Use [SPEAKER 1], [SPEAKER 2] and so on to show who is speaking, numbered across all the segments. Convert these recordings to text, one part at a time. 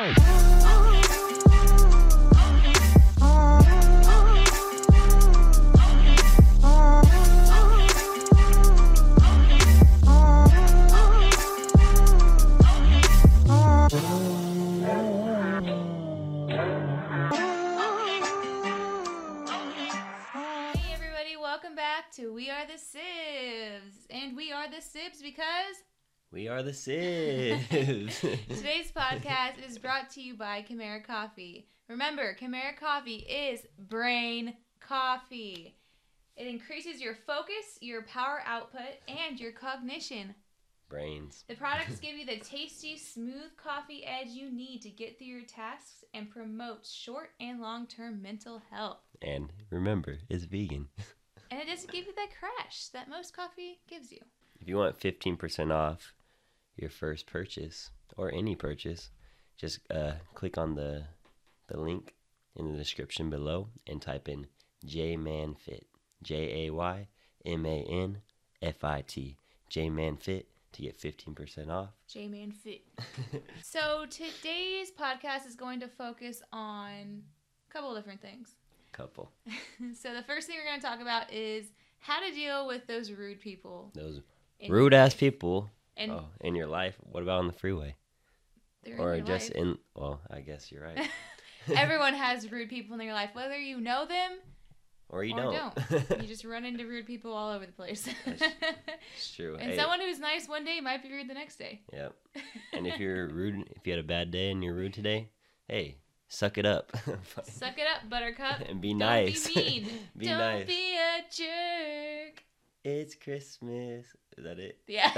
[SPEAKER 1] Hey everybody, welcome back to We Are the Sibs. And we are the Sibs because
[SPEAKER 2] We are the Sibs.
[SPEAKER 1] today's podcast is brought to you by Chimera Coffee. Remember, Chimera Coffee is brain coffee. It increases your focus, your power output, and your cognition.
[SPEAKER 2] Brains.
[SPEAKER 1] The products give you the tasty, smooth coffee edge you need to get through your tasks and promote short and long term mental health.
[SPEAKER 2] And remember, it's vegan.
[SPEAKER 1] And it doesn't give you that crash that most coffee gives you.
[SPEAKER 2] If you want 15% off your first purchase or any purchase, just uh, click on the, the link in the description below and type in J Man Fit J A Y M A N F I T J Man Fit to get 15% off.
[SPEAKER 1] J Man Fit. So today's podcast is going to focus on a couple of different things.
[SPEAKER 2] Couple.
[SPEAKER 1] so the first thing we're going to talk about is how to deal with those rude people.
[SPEAKER 2] Those rude ass people
[SPEAKER 1] And
[SPEAKER 2] oh, in your life. What about on the freeway?
[SPEAKER 1] they're in
[SPEAKER 2] Or just
[SPEAKER 1] life.
[SPEAKER 2] in, well, I guess you're right.
[SPEAKER 1] Everyone has rude people in their life, whether you know them
[SPEAKER 2] Or you
[SPEAKER 1] or
[SPEAKER 2] don't.
[SPEAKER 1] don't. you just run into rude people all over the place.
[SPEAKER 2] it's true.
[SPEAKER 1] and
[SPEAKER 2] Hey,
[SPEAKER 1] someone who's nice one day might be rude the next day.
[SPEAKER 2] Yep. And if you're rude, if you had a bad day and you're rude today, hey, suck it up.
[SPEAKER 1] Suck it up, Buttercup.
[SPEAKER 2] and be
[SPEAKER 1] Don't
[SPEAKER 2] nice.
[SPEAKER 1] be mean.
[SPEAKER 2] Be
[SPEAKER 1] Don't
[SPEAKER 2] nice.
[SPEAKER 1] be a jerk.
[SPEAKER 2] It's Christmas. Is that it?
[SPEAKER 1] Yeah.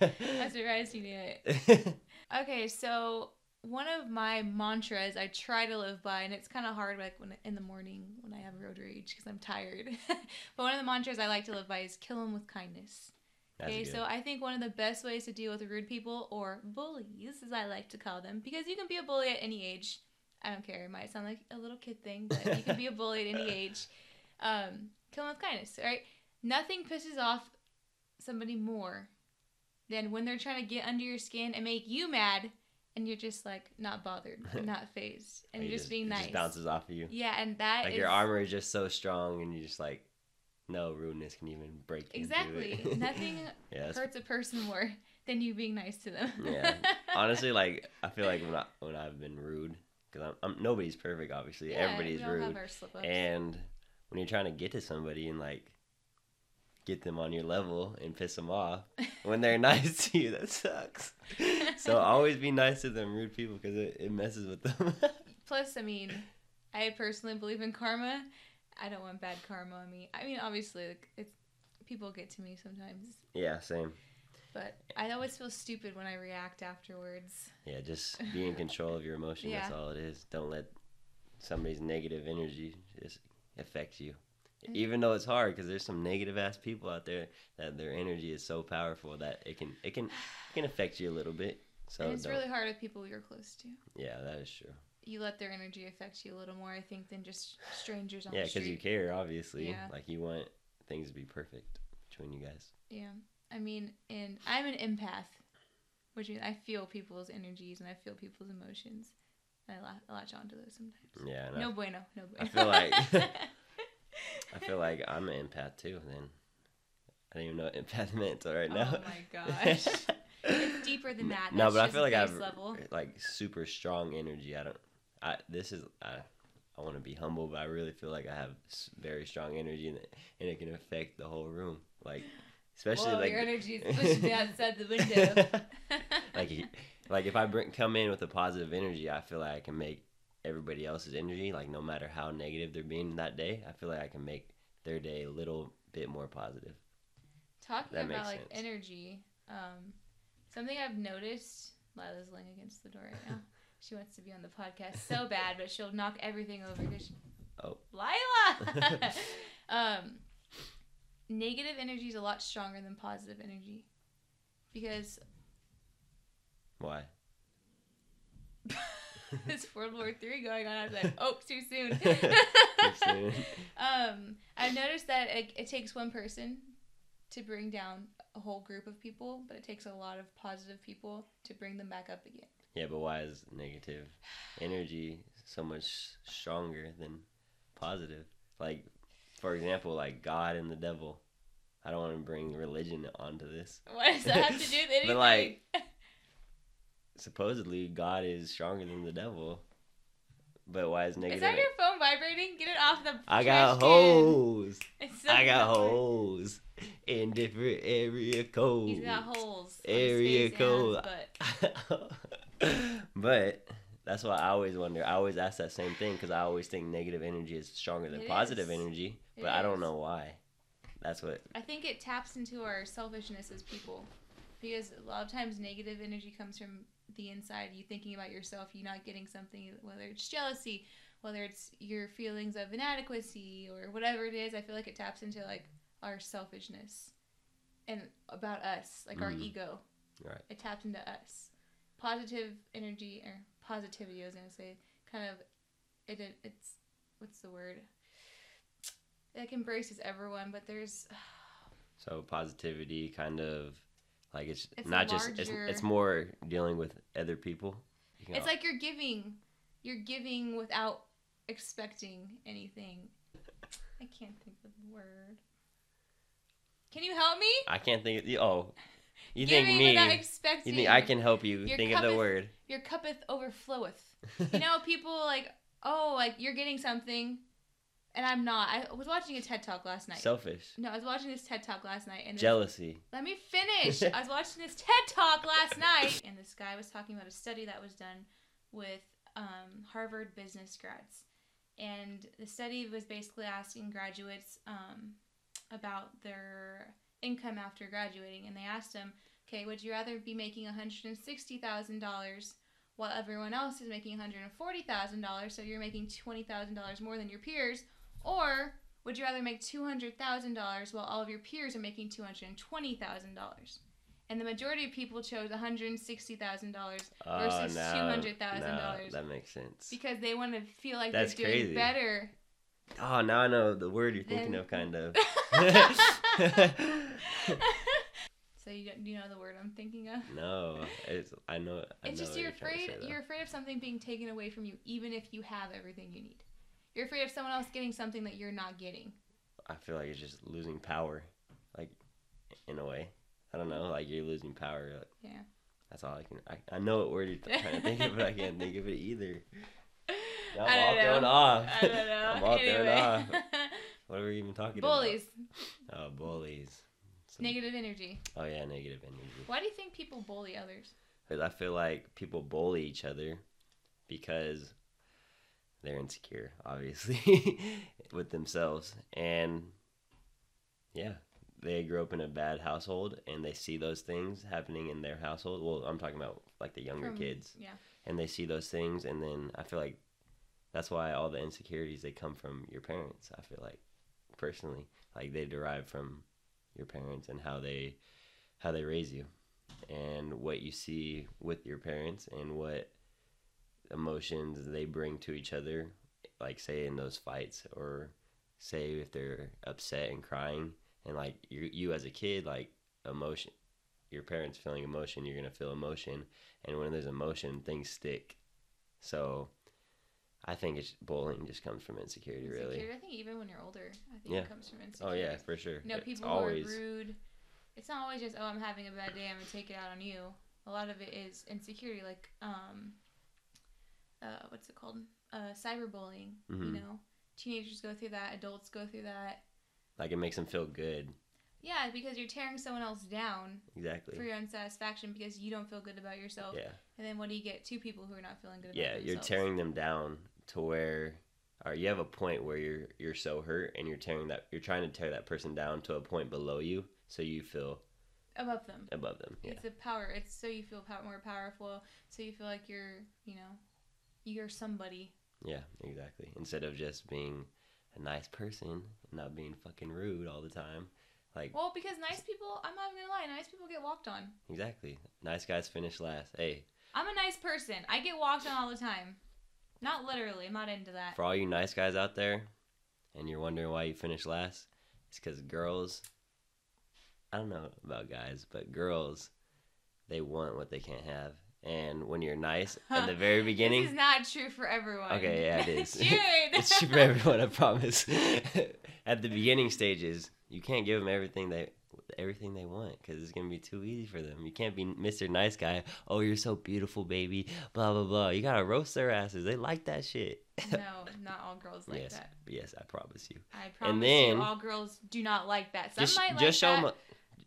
[SPEAKER 1] I'm surprised you knew it. Okay, so one of my mantras I try to live by, and it's kind of hard like when in the morning when I have road rage because I'm tired. but one of the mantras I like to live by is "kill them with kindness."
[SPEAKER 2] That's
[SPEAKER 1] okay,
[SPEAKER 2] good.
[SPEAKER 1] so I think one of the best ways to deal with rude people or bullies, as I like to call them, because you can be a bully at any age. I don't care. It might sound like a little kid thing, but you can be a bully at any age. Um, kill them with kindness. All right. Nothing pisses off somebody more than when they're trying to get under your skin and make you mad, and you're just like not bothered, not phased, and you're
[SPEAKER 2] you
[SPEAKER 1] just, being
[SPEAKER 2] it
[SPEAKER 1] nice.
[SPEAKER 2] just bounces off of you.
[SPEAKER 1] Yeah, and that
[SPEAKER 2] Like
[SPEAKER 1] is-
[SPEAKER 2] your armor is just so strong, and you're just like, no rudeness can even break
[SPEAKER 1] exactly nothing
[SPEAKER 2] yeah,
[SPEAKER 1] hurts a person more than you being nice to them.
[SPEAKER 2] Yeah. honestly like I feel like when I when I've been rude because I'm, I'm nobody's perfect obviously
[SPEAKER 1] Yeah,
[SPEAKER 2] everybody's rude and when you're trying to get to somebody and like get them on your level and piss them off when they're nice to you. That sucks. So always be nice to them rude people because it, it messes with them.
[SPEAKER 1] Plus, I mean, I personally believe in karma. I don't want bad karma on me. I mean, obviously, like, it's people get to me sometimes,
[SPEAKER 2] yeah same.
[SPEAKER 1] But I always feel stupid when I react afterwards.
[SPEAKER 2] yeah just be in control of your emotion. That's all it is. Don't let somebody's negative energy just affect you
[SPEAKER 1] Mm-hmm.
[SPEAKER 2] even though it's hard because there's some negative ass people out there that their energy is so powerful that it can it can it can affect you a little bit so
[SPEAKER 1] and it's really hard with people you're close to.
[SPEAKER 2] yeah that is true
[SPEAKER 1] You let their energy affect you a little more, I think, than just strangers on
[SPEAKER 2] yeah because you care obviously
[SPEAKER 1] Yeah.
[SPEAKER 2] like you want things to be perfect between you guys
[SPEAKER 1] Yeah, I mean, and I'm an empath, which means I feel people's energies and I feel people's emotions. And I latch onto those sometimes.
[SPEAKER 2] yeah and
[SPEAKER 1] No bueno, no bueno.
[SPEAKER 2] I feel like- I feel like i'm an empath too then i don't even know what empath meant until right now
[SPEAKER 1] Oh my gosh. it's deeper than that.
[SPEAKER 2] no
[SPEAKER 1] That's
[SPEAKER 2] but i feel like i have
[SPEAKER 1] level.
[SPEAKER 2] like super strong energy i don't i this is i I want to be humble, but I really feel like I have very strong energy, and it, and it can affect the whole room. Like, especially
[SPEAKER 1] Whoa,
[SPEAKER 2] like
[SPEAKER 1] your energy is pushing me outside the window.
[SPEAKER 2] like like if I bring come in with a positive energy, I feel like I can make everybody else's energy like no matter how negative they're being that day, I feel like I can make their day a little bit more positive.
[SPEAKER 1] Talking
[SPEAKER 2] That
[SPEAKER 1] about like
[SPEAKER 2] sense.
[SPEAKER 1] energy, um, something I've noticed. Lila's laying against the door right now. she wants to be on the podcast so bad, but she'll knock everything over because.
[SPEAKER 2] Oh.
[SPEAKER 1] Lila. um, negative energy is a lot stronger than positive energy, because
[SPEAKER 2] Why?
[SPEAKER 1] it's World War Three going on. I was like, oh, too soon.
[SPEAKER 2] soon.
[SPEAKER 1] um, I've noticed that it, it takes one person to bring down a whole group of people, but it takes a lot of positive people to bring them back up again.
[SPEAKER 2] Yeah, but why is negative energy so much stronger than positive? Like, for example, like God and the devil. I don't want to bring religion onto this.
[SPEAKER 1] What does that have to do with anything?
[SPEAKER 2] But, like, Supposedly, God is stronger than the devil. But why is negative?
[SPEAKER 1] is that your phone vibrating? Get it off the.
[SPEAKER 2] I got holes.
[SPEAKER 1] So
[SPEAKER 2] I got
[SPEAKER 1] annoying.
[SPEAKER 2] holes in different area codes.
[SPEAKER 1] He's got holes.
[SPEAKER 2] Area
[SPEAKER 1] face and on his
[SPEAKER 2] code. but that's why I always wonder. I always ask that same thing because I always think negative energy is stronger than
[SPEAKER 1] It
[SPEAKER 2] positive
[SPEAKER 1] is.
[SPEAKER 2] energy.
[SPEAKER 1] It
[SPEAKER 2] But I don't
[SPEAKER 1] is.
[SPEAKER 2] know why. That's what.
[SPEAKER 1] I think it taps into our selfishness as people. Because a lot of times negative energy comes from the inside, you thinking about yourself, you not getting something, whether it's jealousy, whether it's your feelings of inadequacy or whatever it is. I feel like it taps into like our selfishness and about us, like our
[SPEAKER 2] Mhm.
[SPEAKER 1] ego.
[SPEAKER 2] Right.
[SPEAKER 1] It taps into us. Positive energy or positivity, I was gonna say, kind of, it, it it's what's the word? It like embraces everyone, but there's
[SPEAKER 2] So positivity, kind of, like it's,
[SPEAKER 1] It's
[SPEAKER 2] not just. It's, it's more dealing with other people. You can
[SPEAKER 1] It's like you're giving. You're giving without expecting anything. I can't think of the word. Can you help me?
[SPEAKER 2] I can't think. Of, the oh, you
[SPEAKER 1] giving
[SPEAKER 2] think me?
[SPEAKER 1] without
[SPEAKER 2] You think I can help you
[SPEAKER 1] Your
[SPEAKER 2] think of the word?
[SPEAKER 1] Your cuppeth overfloweth. You know, people like, oh, like you're getting something, and I'm not. I was watching a TED talk last night.
[SPEAKER 2] Selfish,
[SPEAKER 1] no, I was watching this TED talk last night, and this,
[SPEAKER 2] jealousy.
[SPEAKER 1] let me finish. I was watching this TED talk last night, and this guy was talking about a study that was done with um, Harvard business grads. And the study was basically asking graduates um, about their income after graduating. And they asked them, okay, would you rather be making $160,000 while everyone else is making $140,000, so you're making $20,000 more than your peers? Or would you rather make $200,000 while all of your peers are making $220,000? And the majority of people chose $160,000
[SPEAKER 2] Oh, ah,
[SPEAKER 1] Versus
[SPEAKER 2] no,
[SPEAKER 1] $200,000.
[SPEAKER 2] no, that makes sense.
[SPEAKER 1] because they want to feel like
[SPEAKER 2] That's
[SPEAKER 1] they're doing
[SPEAKER 2] crazy.
[SPEAKER 1] better.
[SPEAKER 2] Oh, now I know the word you're thinking of, kind of.
[SPEAKER 1] so you you know the word I'm thinking of?
[SPEAKER 2] no, it's I know. I
[SPEAKER 1] it's
[SPEAKER 2] know
[SPEAKER 1] just you're afraid you're afraid of something being taken away from you even if you have everything you need. You're afraid of someone else getting something that you're not getting.
[SPEAKER 2] I feel like it's just losing power, like in a way. I don't know, like you're losing power. Like,
[SPEAKER 1] Yeah.
[SPEAKER 2] That's all I can. I, I know what word you're trying to think of, but I can't think of it either. I'm
[SPEAKER 1] I
[SPEAKER 2] all
[SPEAKER 1] don't
[SPEAKER 2] thrown
[SPEAKER 1] know.
[SPEAKER 2] off.
[SPEAKER 1] I don't know.
[SPEAKER 2] I'm all thrown
[SPEAKER 1] anyway.
[SPEAKER 2] off. What are we even talking
[SPEAKER 1] Bullies,
[SPEAKER 2] about? Bullies. Oh, bullies. Some-
[SPEAKER 1] negative energy.
[SPEAKER 2] Oh yeah, negative energy.
[SPEAKER 1] Why do you think people bully others?
[SPEAKER 2] Because I feel like people bully each other because they're insecure, obviously, with themselves. And yeah, they grew up in a bad household and they see those things happening in their household. Well, I'm talking about like the younger
[SPEAKER 1] From-
[SPEAKER 2] kids.
[SPEAKER 1] Yeah.
[SPEAKER 2] And they see those things. And then I feel like that's why all the insecurities, they come from your parents. I feel like personally, like they derive from your parents and how they how they raise you and what you see with your parents and what emotions they bring to each other like say in those fights or say if they're upset and crying and like you you as a kid like emotion your parents feeling emotion you're going to feel emotion and when there's emotion things stick so i think it's bullying just comes from insecurity really
[SPEAKER 1] I think even when you're older, I think
[SPEAKER 2] Yeah.
[SPEAKER 1] it comes from insecurity.
[SPEAKER 2] oh yeah for sure
[SPEAKER 1] You know,
[SPEAKER 2] It's
[SPEAKER 1] people
[SPEAKER 2] always
[SPEAKER 1] who are rude. It's not always just, oh, I'm having a bad day, I'm gonna take it out on you. A lot of it is insecurity, like, um, uh, what's it called? Uh, cyberbullying. You
[SPEAKER 2] Mhm.
[SPEAKER 1] know, teenagers go through that, adults go through that.
[SPEAKER 2] like it makes them feel good
[SPEAKER 1] Yeah, because you're tearing someone else down
[SPEAKER 2] exactly
[SPEAKER 1] for your own satisfaction because you don't feel good about yourself.
[SPEAKER 2] yeah
[SPEAKER 1] And then what do you get? Two people who are not feeling good about
[SPEAKER 2] yeah you're tearing them down to where or you have a point where you're you're so hurt and you're tearing that you're trying to tear that person down to a point below you so you feel
[SPEAKER 1] above them.
[SPEAKER 2] above them yeah
[SPEAKER 1] It's a power. It's so you feel pow- more powerful. So you feel like you're, you know, you're somebody.
[SPEAKER 2] yeah exactly instead of just being a nice person and not being fucking rude all the time like
[SPEAKER 1] Well, because nice people, I'm not gonna lie, nice people get walked on.
[SPEAKER 2] exactly nice guys finish last hey
[SPEAKER 1] I'm a nice person. I get walked on all the time. Not literally. I'm not into that.
[SPEAKER 2] for all you nice guys out there and you're wondering why you finish last it's because girls I don't know about guys, but girls, they want what they can't have. And when you're nice at the very beginning,
[SPEAKER 1] This is not true for everyone.
[SPEAKER 2] Okay, yeah, it is. It's true for everyone. I promise. At the beginning stages, you can't give them everything they everything they want because it's gonna be too easy for them. You can't be Mr. Nice Guy. Oh, you're so beautiful, baby. Blah blah blah. You gotta roast their asses. They like that shit.
[SPEAKER 1] no, not all girls like
[SPEAKER 2] yes,
[SPEAKER 1] that.
[SPEAKER 2] yes, I promise you.
[SPEAKER 1] I promise and
[SPEAKER 2] then-
[SPEAKER 1] you, all girls do not like that. Some
[SPEAKER 2] just
[SPEAKER 1] might like
[SPEAKER 2] just show
[SPEAKER 1] that.
[SPEAKER 2] them. A,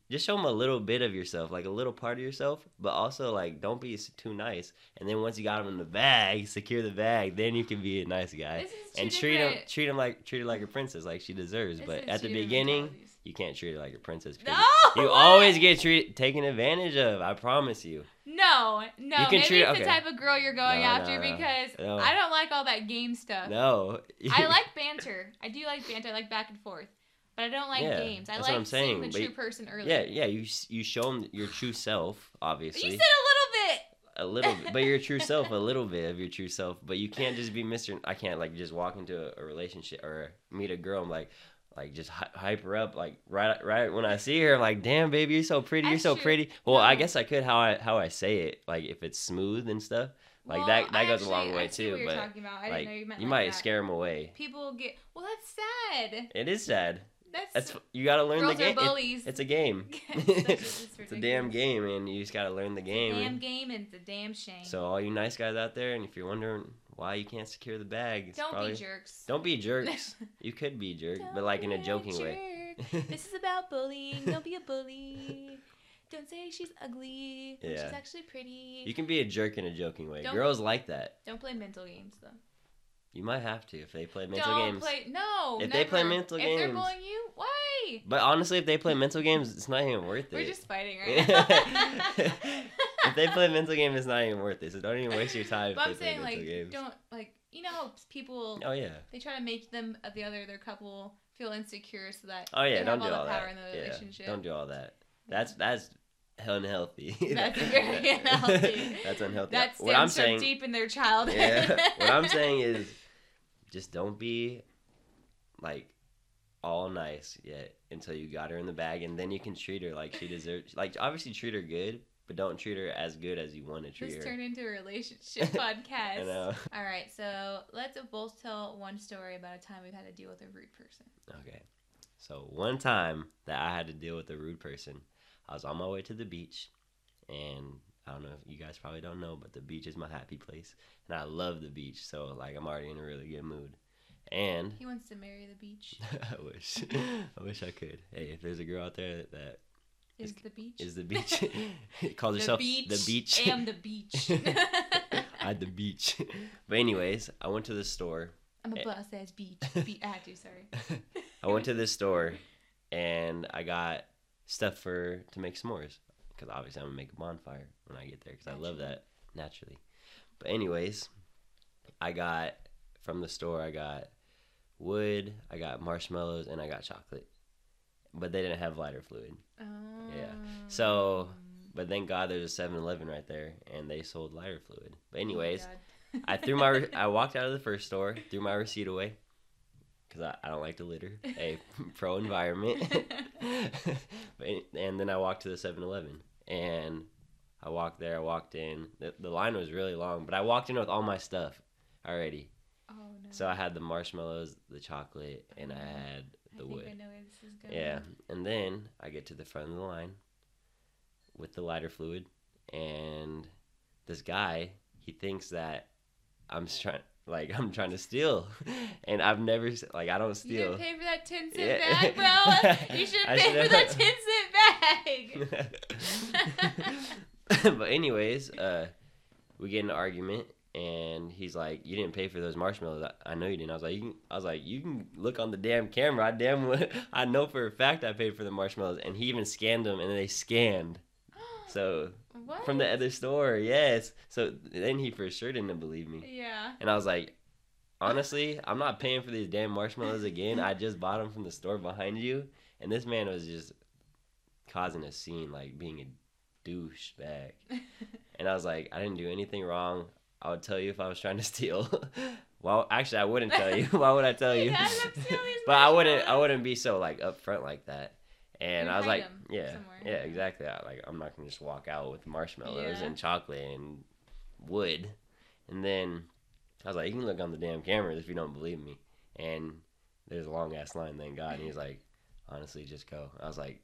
[SPEAKER 2] just show them a little bit of yourself, like a little part of yourself, but also like don't be too nice. And then once you got them in the bag, secure the bag, then you can be a nice guy
[SPEAKER 1] This is two
[SPEAKER 2] and treat him
[SPEAKER 1] different-
[SPEAKER 2] treat him like treat her like a princess, like she deserves.
[SPEAKER 1] this
[SPEAKER 2] But at the beginning, you can't treat her like a princess.
[SPEAKER 1] No,
[SPEAKER 2] you always get treated taken advantage of. I promise you.
[SPEAKER 1] No, no.
[SPEAKER 2] You can
[SPEAKER 1] Maybe
[SPEAKER 2] treat-
[SPEAKER 1] it's
[SPEAKER 2] okay.
[SPEAKER 1] the type of girl you're going
[SPEAKER 2] No,
[SPEAKER 1] after
[SPEAKER 2] no.
[SPEAKER 1] because
[SPEAKER 2] No.
[SPEAKER 1] I don't like all that game stuff.
[SPEAKER 2] No,
[SPEAKER 1] I like banter. I do like banter. I like back and forth. But I don't like
[SPEAKER 2] Yeah,
[SPEAKER 1] games. I
[SPEAKER 2] that's
[SPEAKER 1] like
[SPEAKER 2] what I'm
[SPEAKER 1] seeing
[SPEAKER 2] saying,
[SPEAKER 1] the
[SPEAKER 2] but
[SPEAKER 1] true
[SPEAKER 2] you-
[SPEAKER 1] person early.
[SPEAKER 2] Yeah, yeah. You you show them your true self, obviously.
[SPEAKER 1] You said a little bit.
[SPEAKER 2] a little bit, but your true self, a little bit of your true self. But you can't just be Mister. I can't like just walk into a, a relationship or meet a girl. and like, like just hy- hype her up. Like right, right when I see her, I'm like, damn, baby, you're so pretty. You're so
[SPEAKER 1] true.
[SPEAKER 2] pretty. Well, I
[SPEAKER 1] uh-huh.
[SPEAKER 2] guess I could how I how I say it. Like if it's smooth and stuff. Like
[SPEAKER 1] Well,
[SPEAKER 2] that that
[SPEAKER 1] I
[SPEAKER 2] goes
[SPEAKER 1] actually-
[SPEAKER 2] a long way too.
[SPEAKER 1] What you're
[SPEAKER 2] But
[SPEAKER 1] talking about. I didn't
[SPEAKER 2] like
[SPEAKER 1] know you meant
[SPEAKER 2] you
[SPEAKER 1] like
[SPEAKER 2] might
[SPEAKER 1] that.
[SPEAKER 2] scare them away.
[SPEAKER 1] People get. Well, that's sad.
[SPEAKER 2] It is sad.
[SPEAKER 1] That's.
[SPEAKER 2] That's you got to learn the game. It- it's a game.
[SPEAKER 1] It's a-
[SPEAKER 2] it's a damn game, and you just got to learn the game.
[SPEAKER 1] Damn
[SPEAKER 2] and-
[SPEAKER 1] game and it's a damn shame.
[SPEAKER 2] So all you nice guys out there, and if you're wondering why you can't secure the bag, it's
[SPEAKER 1] don't
[SPEAKER 2] probably,
[SPEAKER 1] be jerks.
[SPEAKER 2] Don't be jerks. you could be jerk, but like in a joking way.
[SPEAKER 1] jerk. this is about bullying. Don't be a bully. Don't say she's ugly.
[SPEAKER 2] Yeah.
[SPEAKER 1] She's actually pretty.
[SPEAKER 2] you can be a jerk in a joking way.
[SPEAKER 1] Don't-
[SPEAKER 2] Girls like that.
[SPEAKER 1] Don't play mental games though.
[SPEAKER 2] You might have to if they play mental
[SPEAKER 1] Don't
[SPEAKER 2] games.
[SPEAKER 1] play. No.
[SPEAKER 2] If they play mental
[SPEAKER 1] if they're
[SPEAKER 2] games-
[SPEAKER 1] bullying you, why?
[SPEAKER 2] But honestly, if they play mental games, it's not even worth it.
[SPEAKER 1] We're just fighting right now.
[SPEAKER 2] if they play mental game, it's not even worth it. So don't even waste your time.
[SPEAKER 1] but
[SPEAKER 2] if
[SPEAKER 1] I'm saying like
[SPEAKER 2] games.
[SPEAKER 1] don't like you know people
[SPEAKER 2] Oh yeah.
[SPEAKER 1] they try to make them uh, the other their couple feel insecure so that
[SPEAKER 2] Oh yeah. Don't do
[SPEAKER 1] all
[SPEAKER 2] all
[SPEAKER 1] the power
[SPEAKER 2] that. Yeah. Don't do all that. That's that's unhealthy.
[SPEAKER 1] That's very unhealthy.
[SPEAKER 2] that's unhealthy.
[SPEAKER 1] that
[SPEAKER 2] what I'm
[SPEAKER 1] stems from
[SPEAKER 2] saying.
[SPEAKER 1] deep in their childhood.
[SPEAKER 2] yeah. What I'm saying is, just don't be like all nice yet until you got her in the bag, and then you can treat her like she deserves. Like obviously treat her good, but don't treat her as good as you want to treat
[SPEAKER 1] This
[SPEAKER 2] her.
[SPEAKER 1] turned into a relationship podcast.
[SPEAKER 2] I know.
[SPEAKER 1] All right, so let's both tell one story about a time we've had to deal with a rude person.
[SPEAKER 2] Okay. So one time that I had to deal with a rude person, I was on my way to the beach, and I don't know if you guys probably don't know, but the beach is my happy place, and I love the beach. So like I'm already in a really good mood, and
[SPEAKER 1] He wants to marry the beach.
[SPEAKER 2] I wish, I wish I could. Hey, if there's a girl out there that, that
[SPEAKER 1] Is the beach?
[SPEAKER 2] is the beach, calls
[SPEAKER 1] the
[SPEAKER 2] herself
[SPEAKER 1] beach.
[SPEAKER 2] the beach.
[SPEAKER 1] I am the beach.
[SPEAKER 2] I the beach. But anyways, I went to the store.
[SPEAKER 1] I'm a boss ass beach. Be- I had to, sorry.
[SPEAKER 2] I went to this store and I got stuff for to make s'mores because obviously I'm gonna make a bonfire when I get there because I love that naturally. But anyways, I got from the store. I got wood, I got marshmallows, and I got chocolate. But they didn't have lighter fluid. Oh. Yeah. So,
[SPEAKER 1] Um,
[SPEAKER 2] But thank God there's a 7-Eleven right there, and they sold lighter fluid. But
[SPEAKER 1] oh
[SPEAKER 2] anyways,
[SPEAKER 1] God.
[SPEAKER 2] I threw my re- I walked out of the first store, threw my receipt away, because I, I don't like to litter. Hey, pro environment. and then I walked to the 7-Eleven, and I walked there. I walked in. The, the line was really long, but I walked in with all my stuff already.
[SPEAKER 1] oh no.
[SPEAKER 2] So I had the marshmallows, the chocolate, and I
[SPEAKER 1] Oh,
[SPEAKER 2] had
[SPEAKER 1] I
[SPEAKER 2] the
[SPEAKER 1] think
[SPEAKER 2] wood.
[SPEAKER 1] I know where this is going.
[SPEAKER 2] Yeah, and then I get to the front of the line with the lighter fluid, and this guy he thinks that I'm trying, like I'm trying to steal, and I've never like I don't
[SPEAKER 1] You
[SPEAKER 2] steal.
[SPEAKER 1] didn't pay for that 10 cent
[SPEAKER 2] Yeah.
[SPEAKER 1] bag, bro. You should pay for that 10 cent
[SPEAKER 2] but anyways, uh, we get in an argument, and he's like, "You didn't pay for those marshmallows." I, I know you didn't. I was like, you can, "I was like, you can look on the damn camera. I damn, well- I know for a fact I paid for the marshmallows." And he even scanned them, and they scanned. So
[SPEAKER 1] what?
[SPEAKER 2] from the other store, yes. So then he for sure didn't believe me,
[SPEAKER 1] Yeah.
[SPEAKER 2] and I was like, "Honestly, I'm not paying for these damn marshmallows again. I just bought them from the store behind you." And this man was just causing a scene, like being a douchebag. And I was like, I didn't do anything wrong. I would tell you if I was trying to steal. well, actually, I wouldn't tell you. Why would I tell you?
[SPEAKER 1] Yeah, I'm stealing these
[SPEAKER 2] but I wouldn't. I wouldn't be so like upfront like that. And
[SPEAKER 1] Or
[SPEAKER 2] I was like, yeah,
[SPEAKER 1] somewhere.
[SPEAKER 2] yeah, exactly. I, like I'm not gonna just walk out with marshmallows
[SPEAKER 1] Yeah.
[SPEAKER 2] and chocolate and wood. And then I was like, you can look on the damn cameras if you don't believe me. And there's a long ass line, thank God. And he was like, honestly, just go. I was like,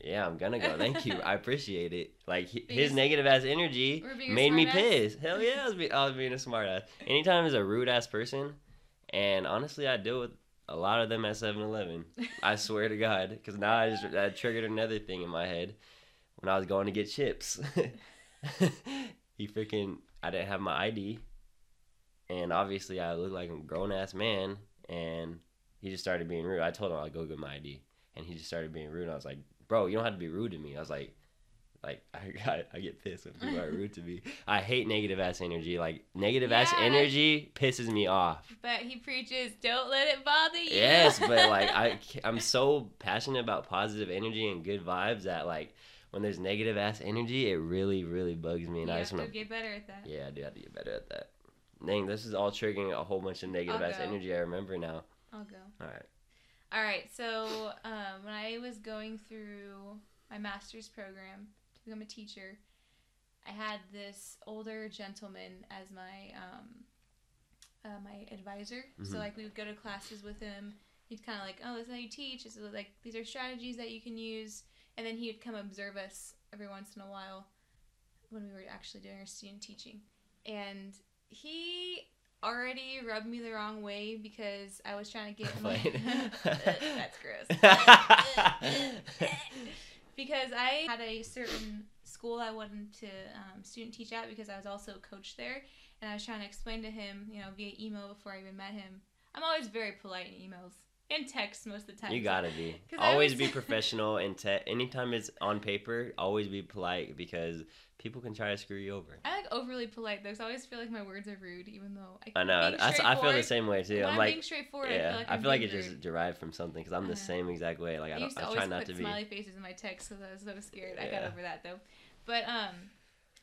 [SPEAKER 2] yeah, I'm gonna go. Thank you. I appreciate it. Like his negative ass energy
[SPEAKER 1] Or being a
[SPEAKER 2] made me
[SPEAKER 1] smartass?
[SPEAKER 2] pissed. Hell yeah, I was, be- I was being a smart ass. Anytime there's a rude ass person, and honestly, I deal with a lot of them at 7-Eleven. I swear to God, because now I just that triggered another thing in my head when I was going to get chips. he freaking, I didn't have my ID, and obviously I looked like a grown ass man, and he just started being rude. I told him I'll go get my ID, and he just started being rude. I was like, bro, you don't have to be rude to me. I was like. Like I, I, I get pissed when people are rude to me. I hate negative ass energy. Like negative ass energy pisses me off.
[SPEAKER 1] But he preaches, "Don't let it bother you."
[SPEAKER 2] Yes, but like I, I'm so passionate about positive energy and good vibes that like when there's negative ass energy, it really, really bugs me, and
[SPEAKER 1] you
[SPEAKER 2] I just want to.
[SPEAKER 1] get better at that.
[SPEAKER 2] Yeah, I do have to get better at that. Dang, this is all triggering a whole bunch of negative ass energy. I remember now.
[SPEAKER 1] I'll go.
[SPEAKER 2] All right.
[SPEAKER 1] All right. So um, when I was going through my master's program to become a teacher, I had this older gentleman as my um, uh, my advisor. So
[SPEAKER 2] Mhm.
[SPEAKER 1] like we would go to classes with him. He'd kind of like, oh, this is how you teach. This is like these are strategies that you can use, and then he would come observe us every once in a while when we were actually doing our student teaching, and he already rubbed me the wrong way because I was trying to get my that's gross. because I had a certain school I wanted to um, student teach at because I was also a coach there, and I was trying to explain to him, you know, via email before I even met him. I'm always very polite in emails and text most of the time.
[SPEAKER 2] You gotta be Always be professional and te- anytime it's on paper, always be polite because people can try to screw you over.
[SPEAKER 1] I like overly polite though, I always feel like my words are rude, even though I.
[SPEAKER 2] I know. That's, I feel the same way too.
[SPEAKER 1] When
[SPEAKER 2] I'm
[SPEAKER 1] I'm
[SPEAKER 2] like,
[SPEAKER 1] being straightforward,
[SPEAKER 2] yeah,
[SPEAKER 1] I feel like I'm
[SPEAKER 2] it
[SPEAKER 1] being
[SPEAKER 2] just
[SPEAKER 1] rude.
[SPEAKER 2] derived from something because I'm the
[SPEAKER 1] Uh,
[SPEAKER 2] same exact way. Like I,
[SPEAKER 1] I
[SPEAKER 2] don't, I
[SPEAKER 1] always
[SPEAKER 2] try not to be.
[SPEAKER 1] smiley faces in my text because I was so scared. I got over that though. But um,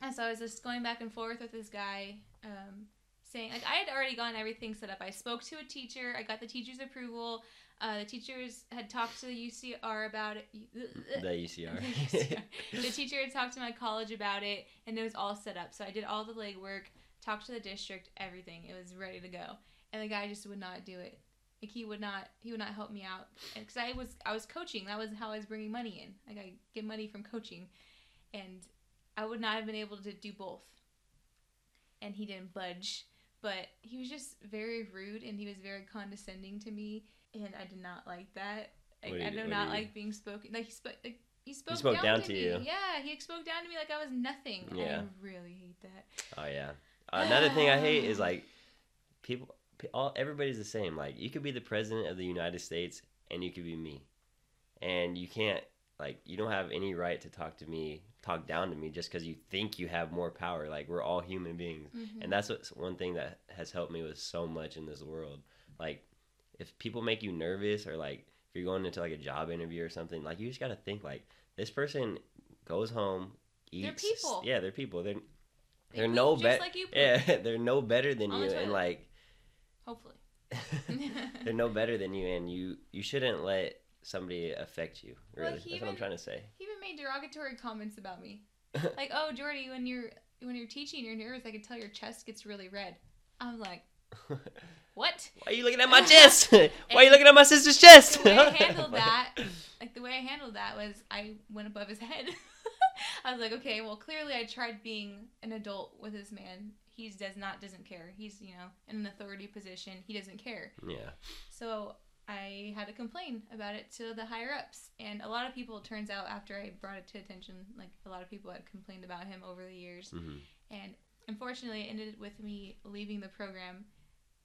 [SPEAKER 1] and so I was just going back and forth with this guy, um, saying like I had already gotten everything set up. I spoke to a teacher. I got the teacher's approval. Uh, the teachers had talked to the UCR about it.
[SPEAKER 2] The UCR.
[SPEAKER 1] The UCR. the teacher had talked to my college about it, and it was all set up. So I did all the legwork, talked to the district, everything. It was ready to go, and the guy just would not do it. Like he would not, he would not help me out, because I was, I was coaching. That was how I was bringing money in. Like I get money from coaching, and I would not have been able to do both. And he didn't budge, but he was just very rude, and he was very condescending to me, and I did not like that. Like,
[SPEAKER 2] do
[SPEAKER 1] I
[SPEAKER 2] you-
[SPEAKER 1] do not
[SPEAKER 2] you-
[SPEAKER 1] like being spoken. Like he spoke, like, he spoke,
[SPEAKER 2] spoke
[SPEAKER 1] down,
[SPEAKER 2] down
[SPEAKER 1] to,
[SPEAKER 2] to
[SPEAKER 1] me. Yeah, he spoke down to me like I was nothing.
[SPEAKER 2] Yeah.
[SPEAKER 1] I really hate that.
[SPEAKER 2] Oh yeah. Another thing I hate is like people. All everybody's the same. Like you could be the president of the United States and you could be me, and you can't like you don't have any right to talk to me, talk down to me just because you think you have more power. Like we're all human beings,
[SPEAKER 1] Mhm.
[SPEAKER 2] and that's what's one thing that has helped me with so much in this world. Like if people make you nervous or like if you're going into like a job interview or something, like you just gotta think like this person goes home. eats.
[SPEAKER 1] They're people.
[SPEAKER 2] Yeah, they're people. They're
[SPEAKER 1] They
[SPEAKER 2] they're no better.
[SPEAKER 1] like
[SPEAKER 2] yeah, they're no better than
[SPEAKER 1] On
[SPEAKER 2] you, and like
[SPEAKER 1] Hopefully.
[SPEAKER 2] they're no better than you, and you you shouldn't let somebody affect you. Really,
[SPEAKER 1] he
[SPEAKER 2] that's what I'm trying to say.
[SPEAKER 1] He even made derogatory comments about me. Like, oh, Jordy, when you're when you're teaching, you're nervous. I can tell your chest gets really red. I'm like, what?
[SPEAKER 2] Why are you looking at my chest? Why are you looking at my sister's chest?
[SPEAKER 1] The way I handled that, like the way I handled that was I went above his head. I was like, okay, well, clearly I tried being an adult with this man. He does not doesn't care. He's you know in an authority position. He doesn't care.
[SPEAKER 2] yeah,
[SPEAKER 1] So I had to complain about it to the higher ups, and a lot of people. It turns out after I brought it to attention, like a lot of people had complained about him over the years,
[SPEAKER 2] hmm
[SPEAKER 1] and unfortunately, it ended with me leaving the program,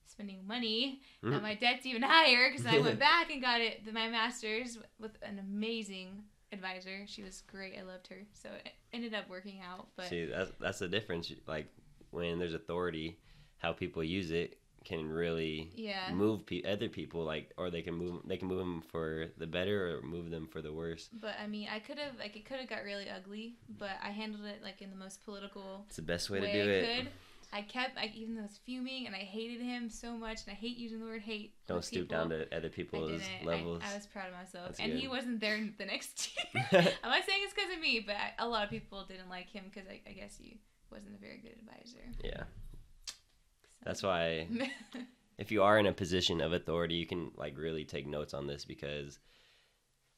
[SPEAKER 1] spending money,
[SPEAKER 2] mm.
[SPEAKER 1] and my debt's even higher because I went back and got it my master's with an amazing advisor. She was great. I loved her, so it ended up working out. But
[SPEAKER 2] See, that's that's the difference. Like when there's authority, how people use it can really
[SPEAKER 1] yeah,
[SPEAKER 2] move pe- other people. Like, or they can move they can move them for the better or move them for the worse.
[SPEAKER 1] but I mean, I could have like it could have got really ugly, but I handled it like in the most political
[SPEAKER 2] It's the best way,
[SPEAKER 1] way
[SPEAKER 2] to do
[SPEAKER 1] I
[SPEAKER 2] it.
[SPEAKER 1] could. I kept, I, even though I was fuming and I hated him so much, and I hate using the word hate.
[SPEAKER 2] Don't stoop
[SPEAKER 1] people,
[SPEAKER 2] down to other
[SPEAKER 1] I
[SPEAKER 2] people's
[SPEAKER 1] didn't.
[SPEAKER 2] levels.
[SPEAKER 1] I, I was proud of myself,
[SPEAKER 2] That's
[SPEAKER 1] and he wasn't there the next year. I'm not saying it's because of me, but a lot of people didn't like him because I, I guess he wasn't a very good advisor.
[SPEAKER 2] yeah,
[SPEAKER 1] So.
[SPEAKER 2] that's why if you are in a position of authority, you can like really take notes on this because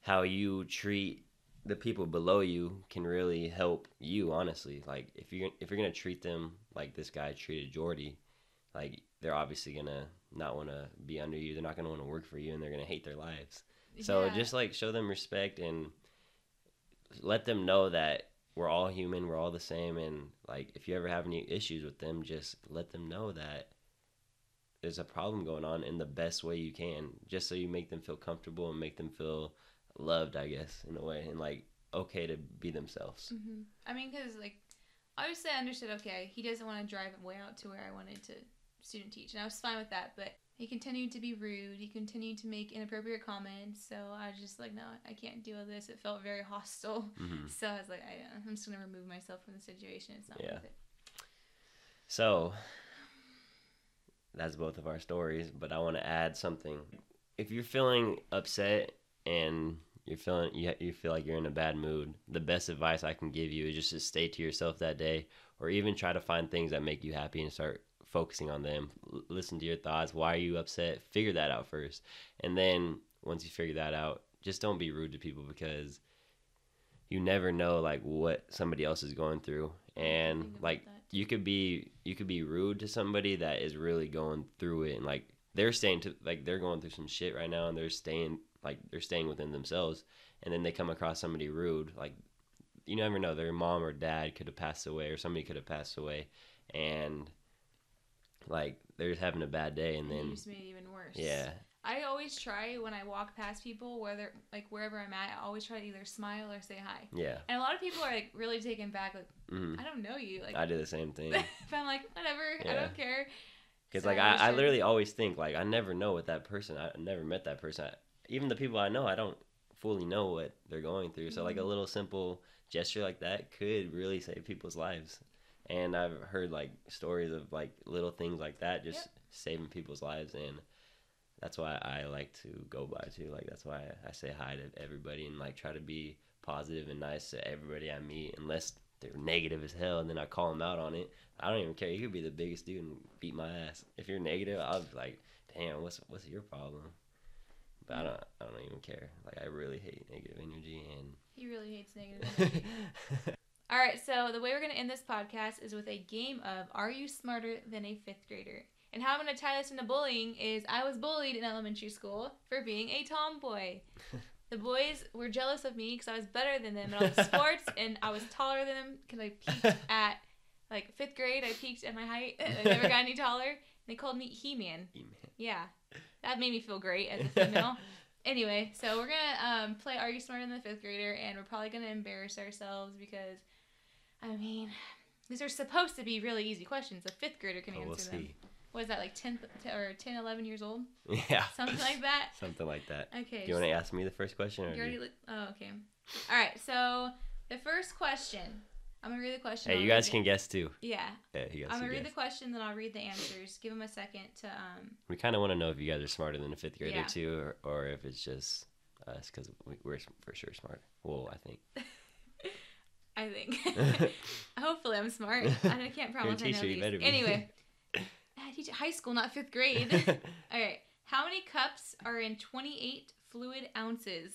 [SPEAKER 2] how you treat the people below you can really help you. Honestly, like if you're if you're gonna treat them like this guy treated Jordy, like they're obviously gonna not want to be under you. They're not gonna want to work for you, and they're gonna hate their lives. So
[SPEAKER 1] Yeah.
[SPEAKER 2] just like show them respect and let them know that we're all human, we're all the same, and like if you ever have any issues with them, just let them know that there's a problem going on in the best way you can, just so you make them feel comfortable and make them feel loved, I guess, in a way, and like okay to be themselves.
[SPEAKER 1] hmm I mean, because like obviously I understood. Okay, he doesn't want to drive way out to where I wanted to student teach, and I was fine with that. But he continued to be rude. He continued to make inappropriate comments. So I was just like, no, I can't deal with this. It felt very hostile.
[SPEAKER 2] hmm
[SPEAKER 1] So I was like, I, I'm just gonna remove myself from the situation. It's not
[SPEAKER 2] Yeah.
[SPEAKER 1] worth it.
[SPEAKER 2] So that's both of our stories, but I want to add something. If you're feeling upset and you're feeling you, you feel like you're in a bad mood, the best advice I can give you is just to stay to yourself that day or even try to find things that make you happy and start focusing on them. L- listen to your thoughts. Why are you upset? Figure that out first. And then once you figure that out, just don't be rude to people because you never know like what somebody else is going through and like you could be you could be rude to somebody that is really going through it and like they're staying to like they're going through some shit right now and they're staying like they're staying within themselves and then they come across somebody rude like you never know their mom or dad could have passed away or somebody could have passed away and like they're just having a bad day and
[SPEAKER 1] And
[SPEAKER 2] then
[SPEAKER 1] just made it even worse.
[SPEAKER 2] yeah
[SPEAKER 1] I always try when I walk past people, whether like wherever I'm at, I always try to either smile or say hi.
[SPEAKER 2] yeah
[SPEAKER 1] And a lot of people are like really taken back, like
[SPEAKER 2] mm-hmm.
[SPEAKER 1] I don't know you, like.
[SPEAKER 2] i do the same thing
[SPEAKER 1] if I'm like whatever, I don't care.
[SPEAKER 2] Because
[SPEAKER 1] So
[SPEAKER 2] like
[SPEAKER 1] I
[SPEAKER 2] I, I literally always think like I never know what that person I never met that person. Even the people I know, I don't fully know what they're going through. So like a
[SPEAKER 1] Mhm.
[SPEAKER 2] little simple gesture like that could really save people's lives. And I've heard like stories of like little things like that just
[SPEAKER 1] Yep.
[SPEAKER 2] saving people's lives, and that's why I like to go by too. Like that's why I say hi to everybody and like try to be positive and nice to everybody I meet, unless they're negative as hell, and then I call them out on it. I don't even care. You could be the biggest dude and beat my ass. If you're negative, I'll be like, damn, what's what's your problem? But I don't I don't even care. Like I really hate negative energy and
[SPEAKER 1] He really hates negative energy. All right, so the way we're going to end this podcast is with a game of Are You Smarter Than a Fifth Grader? And how I'm going to tie this into bullying is I was bullied in elementary school for being a tomboy. The boys were jealous of me because I was better than them in all the sports and I was taller than them because I peaked at like fifth grade. I peaked at my height. I never got any taller. They called me He Man. He Man. Yeah, that made me feel great as a female. anyway, so we're gonna um, play Are You Smarter Than the Fifth Grader, and we're probably gonna embarrass ourselves because, I mean, these are supposed to be really easy questions. A fifth grader can
[SPEAKER 2] But
[SPEAKER 1] answer
[SPEAKER 2] we'll
[SPEAKER 1] them.
[SPEAKER 2] see.
[SPEAKER 1] What is that like 10 th- or 10, 11 years old,
[SPEAKER 2] Yeah.
[SPEAKER 1] something like that?
[SPEAKER 2] Something like that.
[SPEAKER 1] Okay.
[SPEAKER 2] Do you want to ask me the first question or
[SPEAKER 1] you already
[SPEAKER 2] you?
[SPEAKER 1] look- oh, okay. All right. So the first question. I'm gonna read the question.
[SPEAKER 2] Hey,
[SPEAKER 1] I'll
[SPEAKER 2] you guys can guess too.
[SPEAKER 1] Yeah,
[SPEAKER 2] Yeah, you guys
[SPEAKER 1] I'm gonna read
[SPEAKER 2] guess.
[SPEAKER 1] the question, then I'll read the answers. Give them a second to um.
[SPEAKER 2] We kind of want to know if you guys are smarter than a fifth grader
[SPEAKER 1] Yeah.
[SPEAKER 2] too, or, or if it's just us because we, we're for sure smart. Well, I think.
[SPEAKER 1] I think. Hopefully, I'm smart. I can't promise I know
[SPEAKER 2] teacher, you
[SPEAKER 1] these.
[SPEAKER 2] better be.
[SPEAKER 1] Anyway, I teach at high school, not fifth grade. All right. How many cups are in 28 fluid ounces?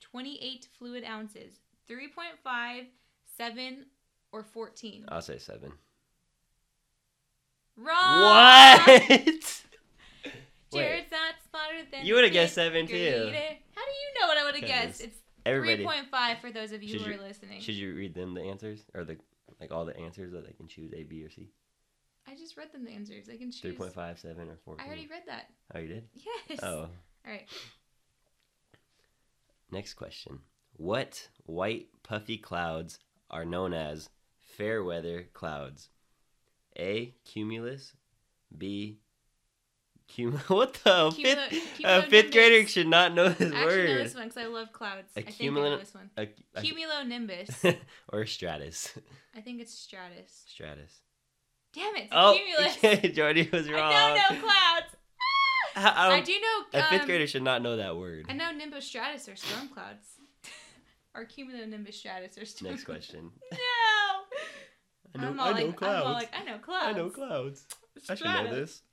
[SPEAKER 1] 28 fluid ounces. 3.5, 7, or 14?
[SPEAKER 2] I'll say seven.
[SPEAKER 1] Wrong!
[SPEAKER 2] What?
[SPEAKER 1] Jared's not smarter than
[SPEAKER 2] You would've guessed
[SPEAKER 1] fifth
[SPEAKER 2] seven, too.
[SPEAKER 1] How do you know what I would have guessed? It's
[SPEAKER 2] Everybody.
[SPEAKER 1] 3.5 for those of you
[SPEAKER 2] Should
[SPEAKER 1] who
[SPEAKER 2] you-
[SPEAKER 1] are listening.
[SPEAKER 2] Should you read them the answers or the like all the answers that they can choose A, B, or C?
[SPEAKER 1] I just read them the answers. I can choose.
[SPEAKER 2] Three point five, seven, or four.
[SPEAKER 1] I already read that.
[SPEAKER 2] Oh, you did?
[SPEAKER 1] Yes.
[SPEAKER 2] Oh.
[SPEAKER 1] All right.
[SPEAKER 2] Next question. What white puffy clouds are known as fair weather clouds? A. Cumulus. B. Cum. What the fifth? A fifth grader should not know this
[SPEAKER 1] I actually know
[SPEAKER 2] word.
[SPEAKER 1] this one because I love clouds.
[SPEAKER 2] A
[SPEAKER 1] I think I know this one.
[SPEAKER 2] A- a-
[SPEAKER 1] Cumulonimbus.
[SPEAKER 2] or stratus.
[SPEAKER 1] I think it's stratus.
[SPEAKER 2] Stratus.
[SPEAKER 1] Damn it,
[SPEAKER 2] Oh,
[SPEAKER 1] cumulus.
[SPEAKER 2] okay, Jordy was wrong.
[SPEAKER 1] I don't know clouds.
[SPEAKER 2] I, I
[SPEAKER 1] I, do know.
[SPEAKER 2] a fifth
[SPEAKER 1] um,
[SPEAKER 2] grader should not know that word.
[SPEAKER 1] I know nimbostratus are storm clouds. Or cumulonimbus stratus are storm
[SPEAKER 2] Next question.
[SPEAKER 1] No.
[SPEAKER 2] I know,
[SPEAKER 1] I'm all
[SPEAKER 2] I know
[SPEAKER 1] like,
[SPEAKER 2] clouds.
[SPEAKER 1] I'm all like, I know clouds.
[SPEAKER 2] I know clouds. I should know this.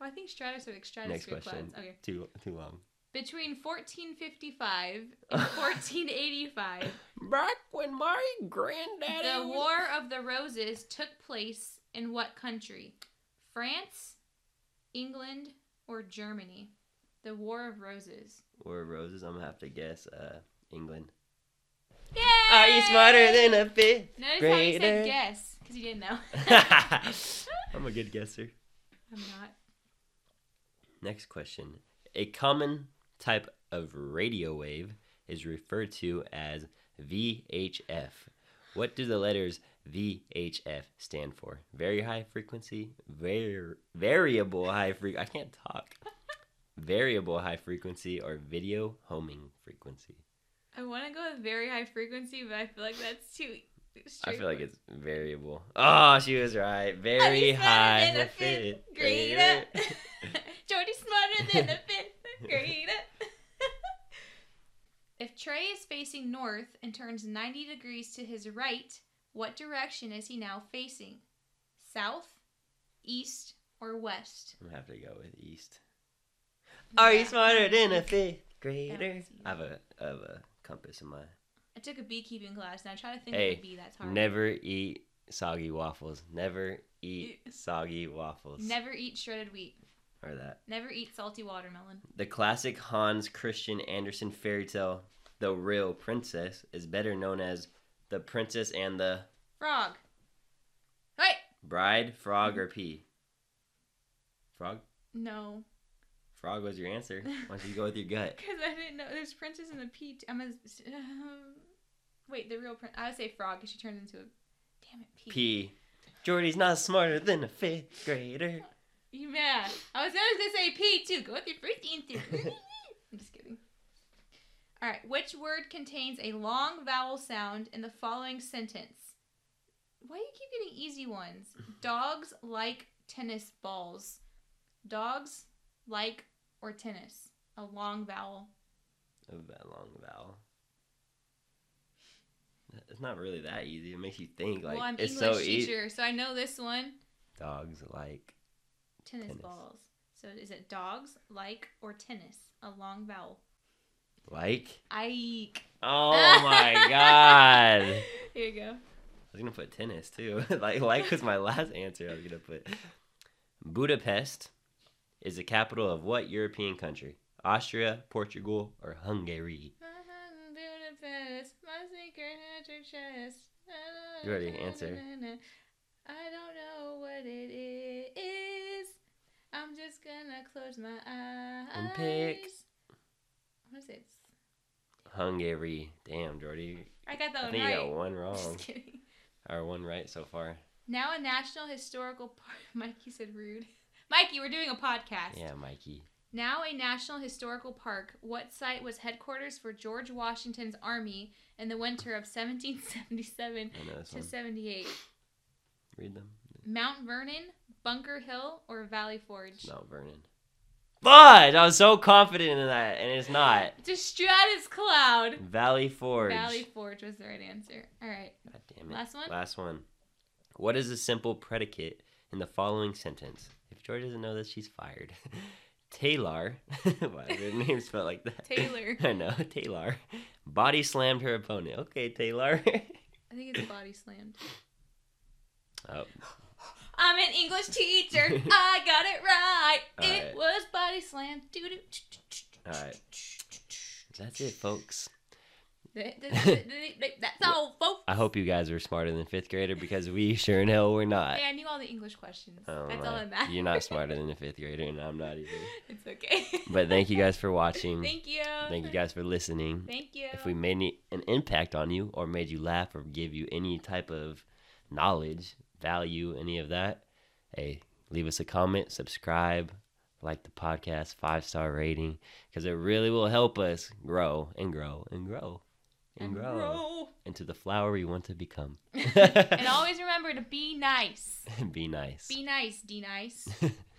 [SPEAKER 1] Well, I think stratus are like
[SPEAKER 2] Next question.
[SPEAKER 1] clouds. Okay.
[SPEAKER 2] Too too long.
[SPEAKER 1] Between 1455 and 1485,
[SPEAKER 2] Back when my granddaddy.
[SPEAKER 1] the War of the Roses took place in what country? France, England, or Germany? The War of Roses.
[SPEAKER 2] War of Roses. I'm gonna have to guess. Uh, England.
[SPEAKER 1] Yay!
[SPEAKER 2] Are you smarter than a fifth
[SPEAKER 1] Notice how you
[SPEAKER 2] grader?
[SPEAKER 1] said guess, because you didn't know.
[SPEAKER 2] I'm a good guesser.
[SPEAKER 1] I'm not.
[SPEAKER 2] Next question. A common type of radio wave is referred to as VHF. What do the letters VHF stand for? Very high frequency, var- variable high frequency. I can't talk. variable high frequency or video homing frequency.
[SPEAKER 1] I want to go with very high frequency, but I feel like that's too.
[SPEAKER 2] I feel like it's variable. Oh, she was right. Very high.
[SPEAKER 1] than a
[SPEAKER 2] the
[SPEAKER 1] fifth grader. Jordy's smarter than a fifth grader. if Trey is facing north and turns 90 degrees to his right, what direction is he now facing? South, east, or west?
[SPEAKER 2] I'm gonna have to go with East. Are you smarter than a fifth grader? I have a, I have a compass in my.
[SPEAKER 1] I took a beekeeping class and I try to think
[SPEAKER 2] Hey,
[SPEAKER 1] of a bee that's hard.
[SPEAKER 2] Never eat soggy waffles. Never eat soggy waffles.
[SPEAKER 1] Never eat shredded wheat.
[SPEAKER 2] Or that.
[SPEAKER 1] Never eat salty watermelon.
[SPEAKER 2] The classic Hans Christian Andersen fairy tale, The Real Princess, is better known as The Princess and the
[SPEAKER 1] Frog. Wait.
[SPEAKER 2] Bride, Frog, or Pea. Frog?
[SPEAKER 1] No.
[SPEAKER 2] Frog was your answer. Why don't you go with your gut?
[SPEAKER 1] Because I didn't know. There's Princess and the Peach. I'm a. Um, wait, the real prince. I would say frog because she turned into a. Damn it, Peach.
[SPEAKER 2] P. Jordy's not smarter than a fifth grader.
[SPEAKER 1] You mad? I was always gonna say P too. Go with your first answer. I'm just kidding. All right. Which word contains a long vowel sound in the following sentence? Why do you keep getting easy ones? Dogs like tennis balls. Dogs like or tennis. A long vowel.
[SPEAKER 2] A long vowel. It's not really that easy. It makes you think. Like
[SPEAKER 1] well, I'm
[SPEAKER 2] it's
[SPEAKER 1] English
[SPEAKER 2] so
[SPEAKER 1] teacher, so I know this one.
[SPEAKER 2] Dogs like
[SPEAKER 1] Tennis,
[SPEAKER 2] Tennis.
[SPEAKER 1] balls. So is it dogs, like, or tennis? A long vowel.
[SPEAKER 2] like.
[SPEAKER 1] Ike.
[SPEAKER 2] Oh my god!
[SPEAKER 1] Here you go.
[SPEAKER 2] I was gonna put tennis too. like like was my last answer. I was gonna put Budapest is the capital of what European country? Austria, Portugal, or Hungary?
[SPEAKER 1] Budapest, my secret treasure chest.
[SPEAKER 2] You already answered.
[SPEAKER 1] I don't know what it is. I'm just gonna close my eyes.
[SPEAKER 2] And pick.
[SPEAKER 1] What is it?
[SPEAKER 2] Hungary. Damn, Jordy.
[SPEAKER 1] I got that
[SPEAKER 2] I
[SPEAKER 1] one
[SPEAKER 2] think
[SPEAKER 1] right.
[SPEAKER 2] you got one wrong.
[SPEAKER 1] Just kidding.
[SPEAKER 2] Or one right so far.
[SPEAKER 1] Now a national historical park. Mikey said rude. Mikey, we're doing a podcast.
[SPEAKER 2] Yeah, Mikey.
[SPEAKER 1] Now a national historical park. What site was headquarters for George Washington's army in the winter of 1777
[SPEAKER 2] I
[SPEAKER 1] to
[SPEAKER 2] one.
[SPEAKER 1] 78?
[SPEAKER 2] Read them.
[SPEAKER 1] Mount Vernon, Bunker Hill, or Valley Forge?
[SPEAKER 2] Mount Vernon. But I was so confident in that, and it's not.
[SPEAKER 1] To Stratus Cloud.
[SPEAKER 2] Valley Forge.
[SPEAKER 1] Valley Forge was the right answer. All right.
[SPEAKER 2] God damn it.
[SPEAKER 1] Last one?
[SPEAKER 2] Last one. What is a simple predicate in the following sentence? Joy doesn't know this, she's fired. Taylor. Why is her name spelled like that?
[SPEAKER 1] Taylor.
[SPEAKER 2] I know. Taylor. Body slammed her opponent. Okay, Taylor.
[SPEAKER 1] I think it's body slammed.
[SPEAKER 2] oh,
[SPEAKER 1] I'm an English teacher. I got it right.
[SPEAKER 2] All
[SPEAKER 1] it
[SPEAKER 2] right.
[SPEAKER 1] was body slammed.
[SPEAKER 2] All right. that's it, folks.
[SPEAKER 1] That's all, folks.
[SPEAKER 2] I hope you guys were smarter than fifth grader because we sure hell were not.
[SPEAKER 1] Hey, I knew all the English questions.
[SPEAKER 2] Oh
[SPEAKER 1] That's
[SPEAKER 2] my.
[SPEAKER 1] all that matters.
[SPEAKER 2] You're not smarter than a fifth grader, and I'm not either.
[SPEAKER 1] It's okay.
[SPEAKER 2] But thank you guys for watching.
[SPEAKER 1] Thank you.
[SPEAKER 2] Thank you guys for listening.
[SPEAKER 1] Thank you.
[SPEAKER 2] If we made any, an impact on you or made you laugh or give you any type of knowledge, value, any of that, hey, leave us a comment, subscribe, like the podcast, five star rating, because it really will help us grow and grow and grow and grow into the flower you want to become.
[SPEAKER 1] and always remember to be nice.
[SPEAKER 2] be nice.
[SPEAKER 1] Be nice, D nice.